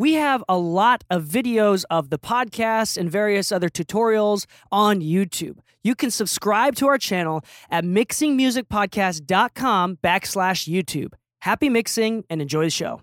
We have a lot of videos of the podcast and various other tutorials on YouTube. You can subscribe to our channel at mixingmusicpodcast.com backslash YouTube. Happy mixing and enjoy the show.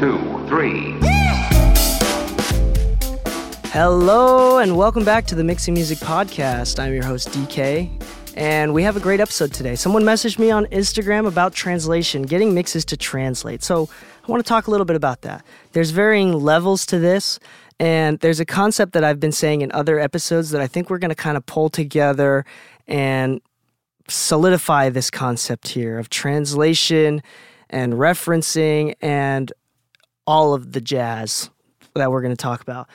two, three. Hello and welcome back to the Mixing Music Podcast. I'm your host, DK, and we have a great episode today. Someone messaged me on Instagram about translation, getting mixes to translate. So I want to talk a little bit about that. There's varying levels to this, and there's a concept that I've been saying in other episodes that I think we're going to kind of pull together and solidify this concept here of translation and referencing and all of the jazz that we're going to talk about.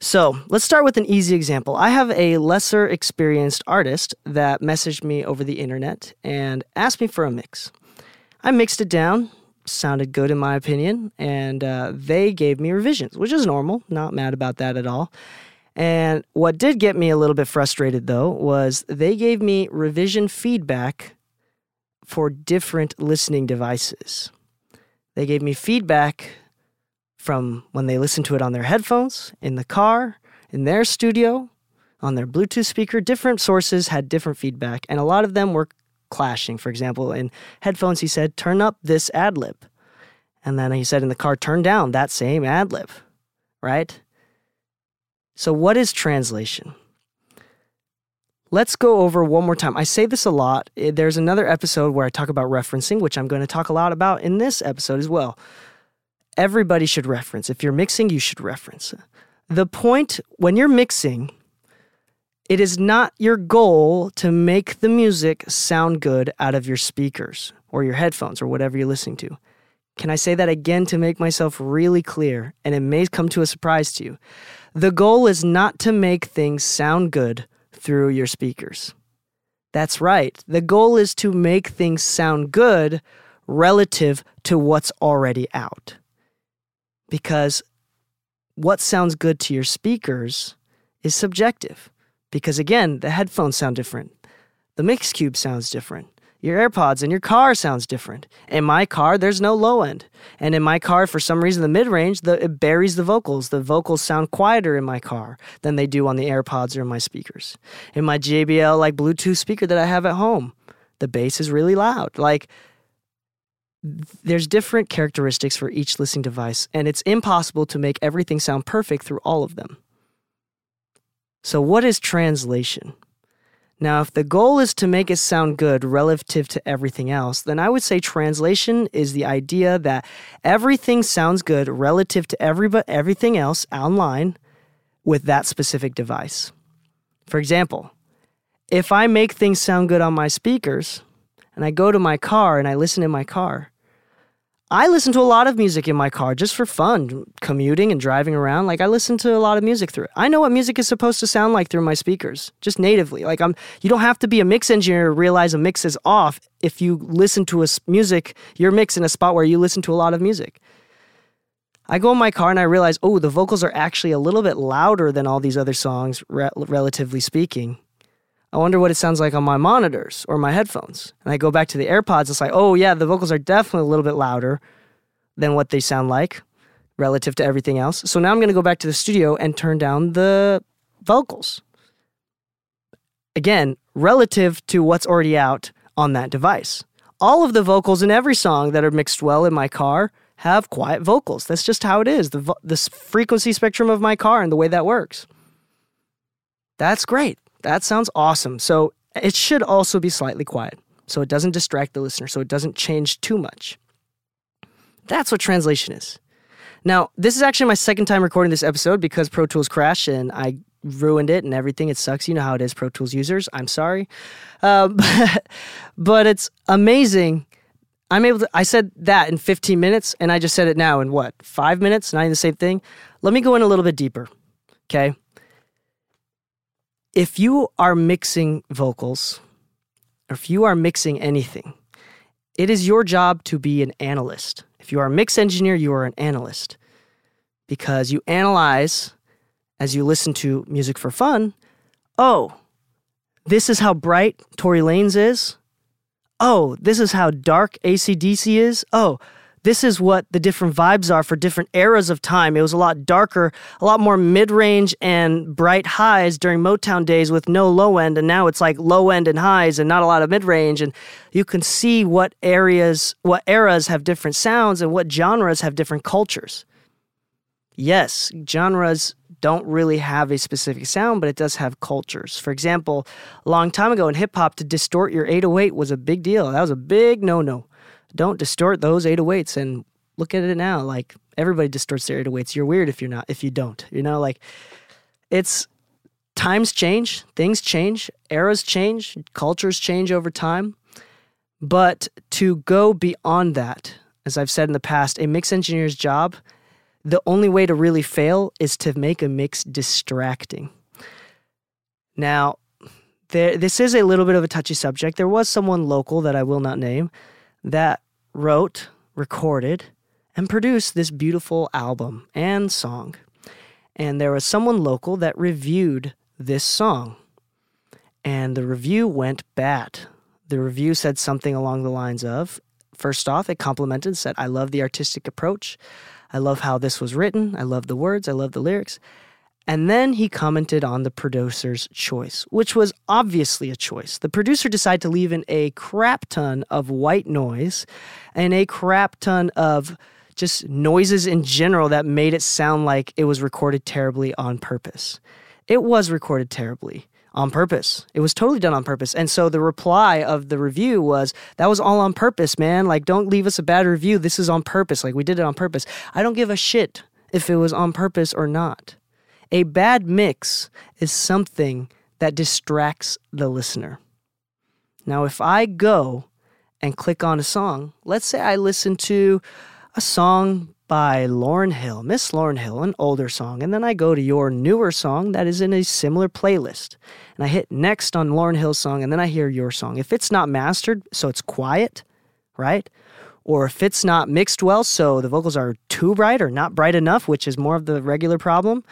So let's start with an easy example. I have a lesser experienced artist that messaged me over the internet and asked me for a mix. I mixed it down, sounded good in my opinion, and uh, they gave me revisions, which is normal. Not mad about that at all. And what did get me a little bit frustrated though was they gave me revision feedback for different listening devices. They gave me feedback from when they listened to it on their headphones, in the car, in their studio, on their Bluetooth speaker. Different sources had different feedback, and a lot of them were clashing. For example, in headphones, he said, turn up this ad lib. And then he said in the car, turn down that same ad lib, right? So, what is translation? Let's go over one more time. I say this a lot. Eh, There's another episode where I talk about referencing, which I'm going to talk a lot about in this episode as well. Everybody should reference. If you're mixing, you should reference. The point when you're mixing, it is not your goal to make the music sound good out of your speakers or your headphones or whatever you're listening to. Can I say that again to make myself really clear? And it may come to a surprise to you. The goal is not to make things sound good through your speakers. That's right. The goal is to make things sound good relative to what's already out. Because what sounds good to your speakers is subjective. Because again, the headphones sound different. The mix cube sounds different. Your AirPods in your car sounds different. In my car, there's no low end. And in my car, for some reason, the mid range, the, it buries the vocals. The vocals sound quieter in my car than they do on the AirPods or in my speakers. In my JBL, like Bluetooth speaker that I have at home, the bass is really loud. Like, there's different characteristics for each listening device, and it's impossible to make everything sound perfect through all of them. So, what is translation? Now, if the goal is to make it sound good relative to everything else, then I would say translation is the idea that everything sounds good relative to everybody, everything else online with that specific device. For example, if I make things sound good on my speakers and I go to my car and I listen in my car, I listen to a lot of music in my car just for fun, commuting and driving around. Like I listen to a lot of music through it. I know what music is supposed to sound like through my speakers, just natively. Like I'm you don't have to be a mix engineer to realize a mix is off if you listen to a music, your mix in a spot where you listen to a lot of music. I go in my car and I realize, oh, the vocals are actually a little bit louder than all these other songs, re- relatively speaking. I wonder what it sounds like on my monitors or my headphones. And I go back to the AirPods, it's like, oh, yeah, the vocals are definitely a little bit louder than what they sound like relative to everything else. So now I'm going to go back to the studio and turn down the vocals. Again, relative to what's already out on that device. All of the vocals in every song that are mixed well in my car have quiet vocals. That's just how it is. The, vo- the frequency spectrum of my car and the way that works. That's great. That sounds awesome. So it should also be slightly quiet so it doesn't distract the listener, so it doesn't change too much. That's what translation is. Now, this is actually my second time recording this episode because Pro Tools crashed and I ruined it and everything. It sucks. You know how it is, Pro Tools users. I'm sorry. Um, but it's amazing. I'm able to, I said that in 15 minutes and I just said it now in what, five minutes? Not even the same thing. Let me go in a little bit deeper. Okay. If you are mixing vocals, or if you are mixing anything, it is your job to be an analyst. If you are a mix engineer, you are an analyst because you analyze as you listen to music for fun. Oh, this is how bright Tory Lanez is. Oh, this is how dark AC/DC is. Oh, this is what the different vibes are for different eras of time. It was a lot darker, a lot more mid range and bright highs during Motown days with no low end. And now it's like low end and highs and not a lot of mid range. And you can see what areas, what eras have different sounds and what genres have different cultures. Yes, genres don't really have a specific sound, but it does have cultures. For example, a long time ago in hip hop, to distort your 808 was a big deal. That was a big no no don't distort those 808s and look at it now like everybody distorts their 808s you're weird if you're not if you don't you know like it's times change things change eras change cultures change over time. But to go beyond that as i've said in the past a mix engineer's job the only way to really fail is to make a mix distracting. Now there, this is a little bit of a touchy subject. There was someone local that i will not name that wrote, recorded, and produced this beautiful album and song. And there was someone local that reviewed this song. And the review went bad. The review said something along the lines of first off, it complimented, said, I love the artistic approach. I love how this was written. I love the words. I love the lyrics. And then he commented on the producer's choice, which was obviously a choice. The producer decided to leave in a crap ton of white noise and a crap ton of just noises in general that made it sound like it was recorded terribly on purpose. It was recorded terribly on purpose. It was totally done on purpose. And so the reply of the review was, that was all on purpose, man. Like, don't leave us a bad review. This is on purpose. Like, we did it on purpose. I don't give a shit if it was on purpose or not. A bad mix is something that distracts the listener. Now, if I go and click on a song, let's say I listen to a song by Lauryn Hill, Miss Lauryn Hill, an older song, and then I go to your newer song that is in a similar playlist, and I hit next on Lauryn Hill's song, and then I hear your song. If it's not mastered, so it's quiet, right? Or if it's not mixed well, so the vocals are too bright or not bright enough, which is more of the regular problem,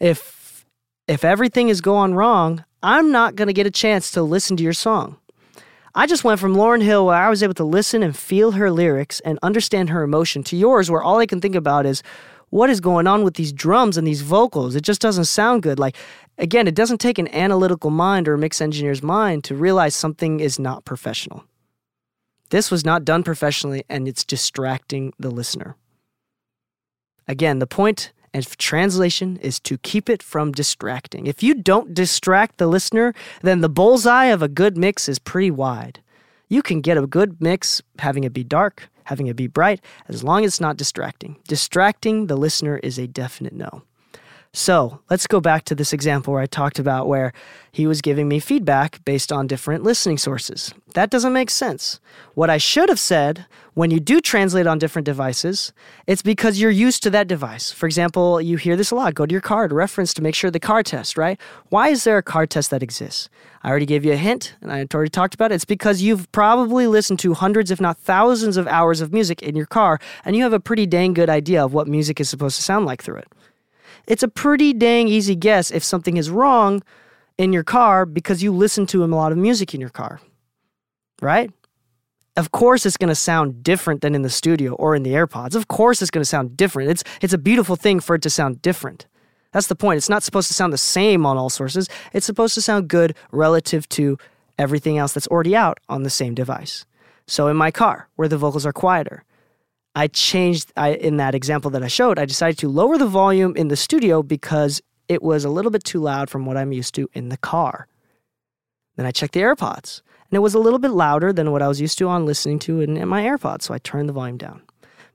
if if everything is going wrong, I'm not going to get a chance to listen to your song. I just went from Lauryn Hill where I was able to listen and feel her lyrics and understand her emotion to yours where all I can think about is what is going on with these drums and these vocals. It just doesn't sound good. Like again, it doesn't take an analytical mind or a mix engineer's mind to realize something is not professional. This was not done professionally and it's distracting the listener. Again, the point and translation is to keep it from distracting. If you don't distract the listener, then the bullseye of a good mix is pretty wide. You can get a good mix having it be dark, having it be bright, as long as it's not distracting. Distracting the listener is a definite no. So let's go back to this example where I talked about where he was giving me feedback based on different listening sources. That doesn't make sense. What I should have said when you do translate on different devices, it's because you're used to that device. For example, you hear this a lot go to your card reference to make sure the car test, right? Why is there a car test that exists? I already gave you a hint and I already talked about it. It's because you've probably listened to hundreds, if not thousands, of hours of music in your car and you have a pretty dang good idea of what music is supposed to sound like through it it's a pretty dang easy guess if something is wrong in your car because you listen to a lot of music in your car, right? Of course, it's going to sound different than in the studio or in the AirPods. Of course, it's going to sound different. It's, it's a beautiful thing for it to sound different. That's the point. It's not supposed to sound the same on all sources. It's supposed to sound good relative to everything else that's already out on the same device. So in my car, where the vocals are quieter, I changed I, in that example that I showed, I decided to lower the volume in the studio because it was a little bit too loud from what I'm used to in the car. Then I checked the AirPods, and it was a little bit louder than what I was used to on listening to in, in my AirPods, so I turned the volume down.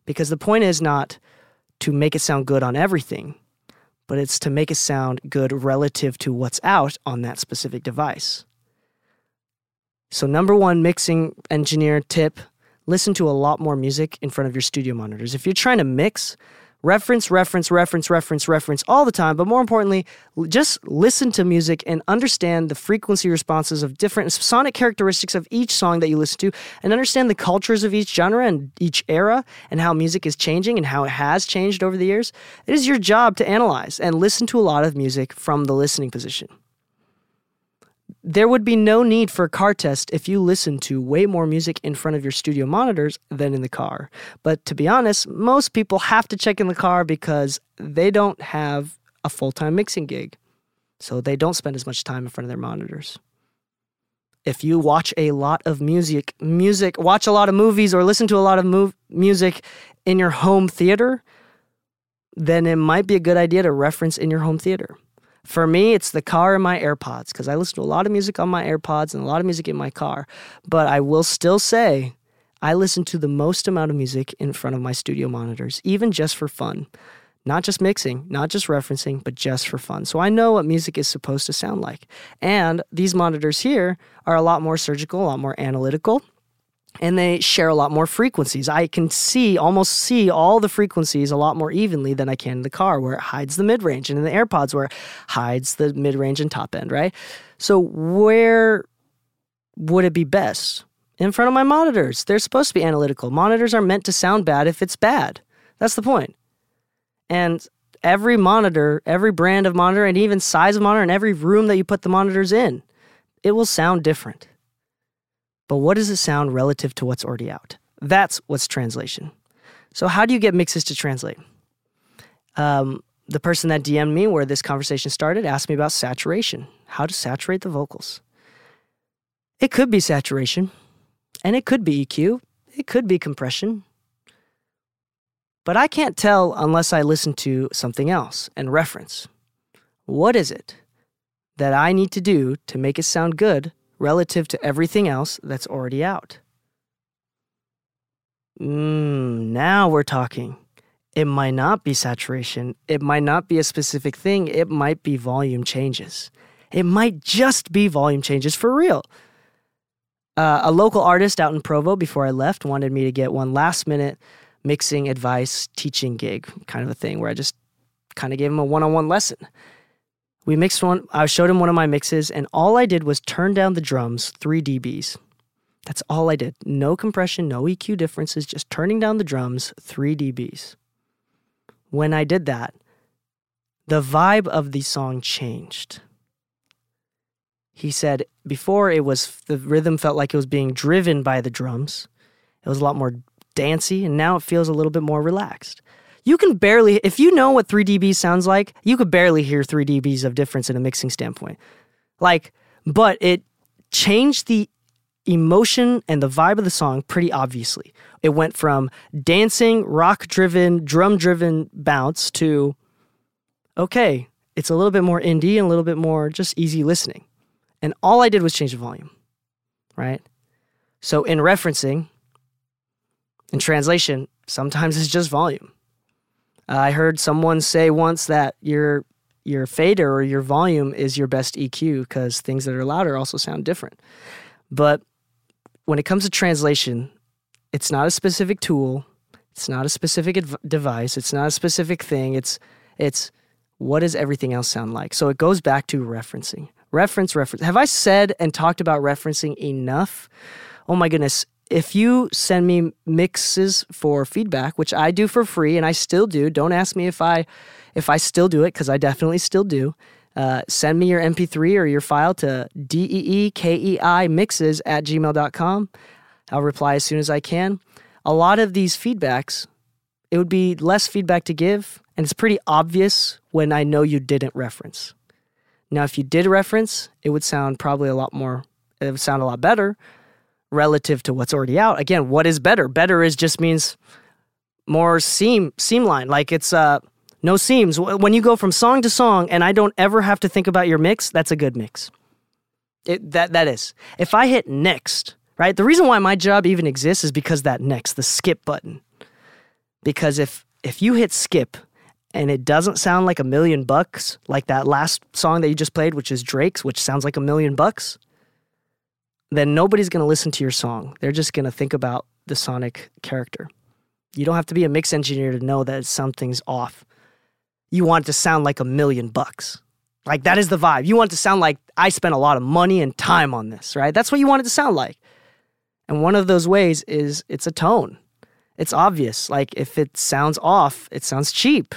Because the point is not to make it sound good on everything, but it's to make it sound good relative to what's out on that specific device. So, number one mixing engineer tip listen to a lot more music in front of your studio monitors. If you're trying to mix, reference, reference, reference, reference, reference all the time. But more importantly, just listen to music and understand the frequency responses of different sonic characteristics of each song that you listen to and understand the cultures of each genre and each era and how music is changing and how it has changed over the years. It is your job to analyze and listen to a lot of music from the listening position. There would be no need for a car test if you listened to way more music in front of your studio monitors than in the car. But to be honest, most people have to check in the car because they don't have a full time mixing gig. So they don't spend as much time in front of their monitors. If you watch a lot of music, music, watch a lot of movies or listen to a lot of mu- music in your home theater, then it might be a good idea to reference in your home theater. For me, it's the car and my AirPods because I listen to a lot of music on my AirPods and a lot of music in my car. But I will still say I listen to the most amount of music in front of my studio monitors, even just for fun. Not just mixing, not just referencing, but just for fun. So I know what music is supposed to sound like. And these monitors here are a lot more surgical, a lot more analytical and they share a lot more frequencies. I can see almost see all the frequencies a lot more evenly than I can in the car where it hides the mid range and in the AirPods where it hides the mid range and top end, right? So where would it be best? In front of my monitors. They're supposed to be analytical. Monitors are meant to sound bad if it's bad. That's the point. And every monitor, every brand of monitor, and even size of monitor, and every room that you put the monitors in, it will sound different. But what does it sound relative to what's already out? That's what's translation. So, how do you get mixes to translate? Um, the person that DM'd me where this conversation started asked me about saturation, how to saturate the vocals. It could be saturation, and it could be EQ, it could be compression. But I can't tell unless I listen to something else and reference. What is it that I need to do to make it sound good relative to everything else that's already out. Mm, now we're talking. It might not be saturation. It might not be a specific thing. It might be volume changes. It might just be volume changes for real. Uh, a local artist out in Provo before I left wanted me to get one last minute mixing advice teaching gig kind of a thing where I just kind of gave him a one on one lesson. We mixed one, I showed him one of my mixes, and all I did was turn down the drums 3 dBs. That's all I did. No compression, no EQ differences, just turning down the drums 3 dBs. When I did that, the vibe of the song changed. He said before it was the rhythm felt like it was being driven by the drums. It was a lot more dancey, and now it feels a little bit more relaxed you can barely, if you know what 3 dB sounds like, you could barely hear 3 dBs of difference in a mixing standpoint. Like, but it changed the emotion and the vibe of the song pretty obviously. It went from dancing, rock driven, drum driven bounce to, okay, it's a little bit more indie and a little bit more just easy listening. And all I did was change the volume, right? So in referencing, in translation, sometimes it's just volume. Uh, I heard someone say once that your your fader or your volume is your best EQ because things that are louder also sound different. But when it comes to translation, it's not a specific tool. It's not a specific adv- device. It's not a specific thing. It's it's what does everything else sound like? So it goes back to referencing. Reference, reference. Have I said and talked about referencing enough? Oh my goodness if you send me mixes for feedback, which I do for free and I still do, don't ask me if I if I still do it because I definitely still do. Uh, send me your MP3 or your file to D-E-E-K-E-I mixes at gmail.com. I'll reply as soon as I can. A lot of these feedbacks, it would be less feedback to give, and it's pretty obvious when I know you didn't reference. Now, if you did reference, it would sound probably a lot more, it would sound a lot better relative to what's already out. Again, what is better? Better is just means more seam seam line. Like it's uh no seams. When you go from song to song and I don't ever have to think about your mix, that's a good mix. It, that that is. If I hit next, right? The reason why my job even exists is because that next, the skip button. Because if if you hit skip and it doesn't sound like a million bucks, like that last song that you just played, which is Drake's, which sounds like a million bucks, then nobody's going to listen to your song. They're just going to think about the sonic character. You don't have to be a mix engineer to know that something's off. You want it to sound like a million bucks. Like that is the vibe. You want it to sound like I spent a lot of money and time on this, right? That's what you want it to sound like. And one of those ways is it's a tone. It's obvious. Like if it sounds off, it sounds cheap.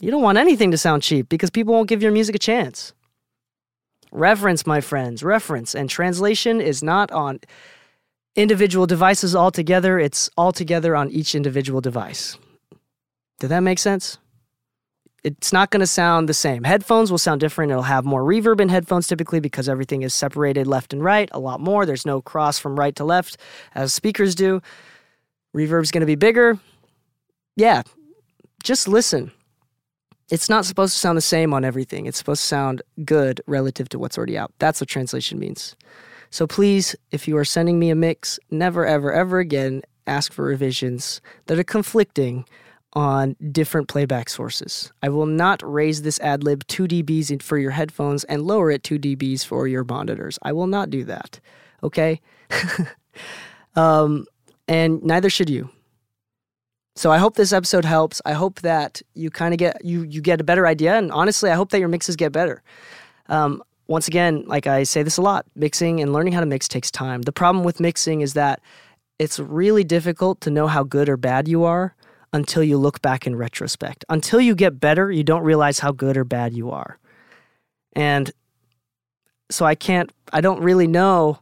You don't want anything to sound cheap because people won't give your music a chance. Reference, my friends, reference. And translation is not on individual devices altogether, it's altogether on each individual device. Did that make sense? It's not going to sound the same. Headphones will sound different. It'll have more reverb in headphones typically because everything is separated left and right a lot more. There's no cross from right to left as speakers do. Reverb's going to be bigger. Yeah, just listen it's not supposed to sound the same on everything. It's supposed to sound good relative to what's already out. That's what translation means. So please, if you are sending me a mix, never, ever, ever again ask for revisions that are conflicting on different playback sources. I will not raise this ad lib 2 dBs for your headphones and lower it 2 dBs for your monitors. I will not do that. Okay? um, and neither should you. So I hope this episode helps. I hope that you kind of get you you get a better idea, and honestly, I hope that your mixes get better. Um, once again, like I say this a lot, mixing and learning how to mix takes time. The problem with mixing is that it's really difficult to know how good or bad you are until you look back in retrospect. Until you get better, you don't realize how good or bad you are. And so I can't I don't really know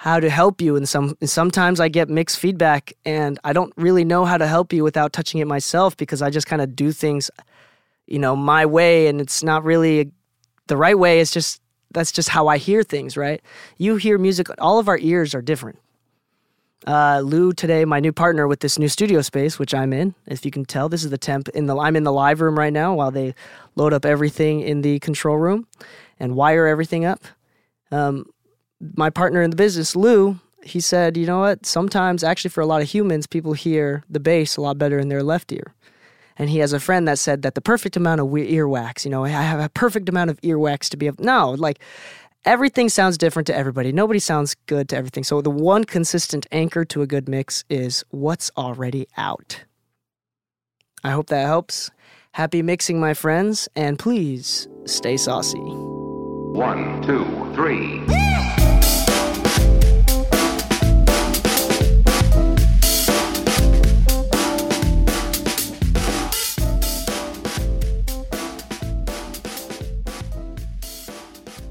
how to help you. And some sometimes I get mixed feedback and I don't really know how to help you without touching it myself because I just kind of do things you know my way and it's not really the right way. It's just that's just how I hear things right? You hear music all of our ears are different. Uh, Lou today my new partner with this new studio space which I'm in if you can tell this is the temp in the I'm in the live room right now while they load up everything in the control room and wire everything up. Um, my partner in the business, Lou, he said, you know what? Sometimes, actually, for a lot of humans, people hear the bass a lot better in their left ear. And he has a friend that said that the perfect amount of earwax, you know, I have a perfect amount of earwax to be able. No, like everything sounds different to everybody. Nobody sounds good to everything. So the one consistent anchor to a good mix is what's already out. I hope that helps. Happy mixing, my friends, and please stay saucy. One, two, three.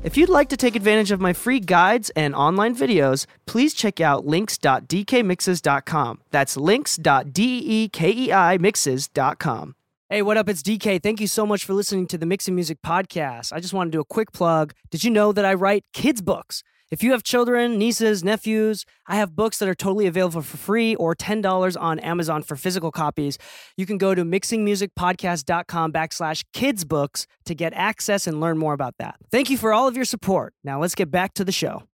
If you'd like to take advantage of my free guides and online videos, please check out links.dkmixes.com. That's links.deekeimixes.com. Hey, what up? It's DK. Thank you so much for listening to the Mixing Music Podcast. I just want to do a quick plug. Did you know that I write kids' books? If you have children, nieces, nephews, I have books that are totally available for free or $10 on Amazon for physical copies. You can go to mixingmusicpodcast.com backslash kids books to get access and learn more about that. Thank you for all of your support. Now let's get back to the show.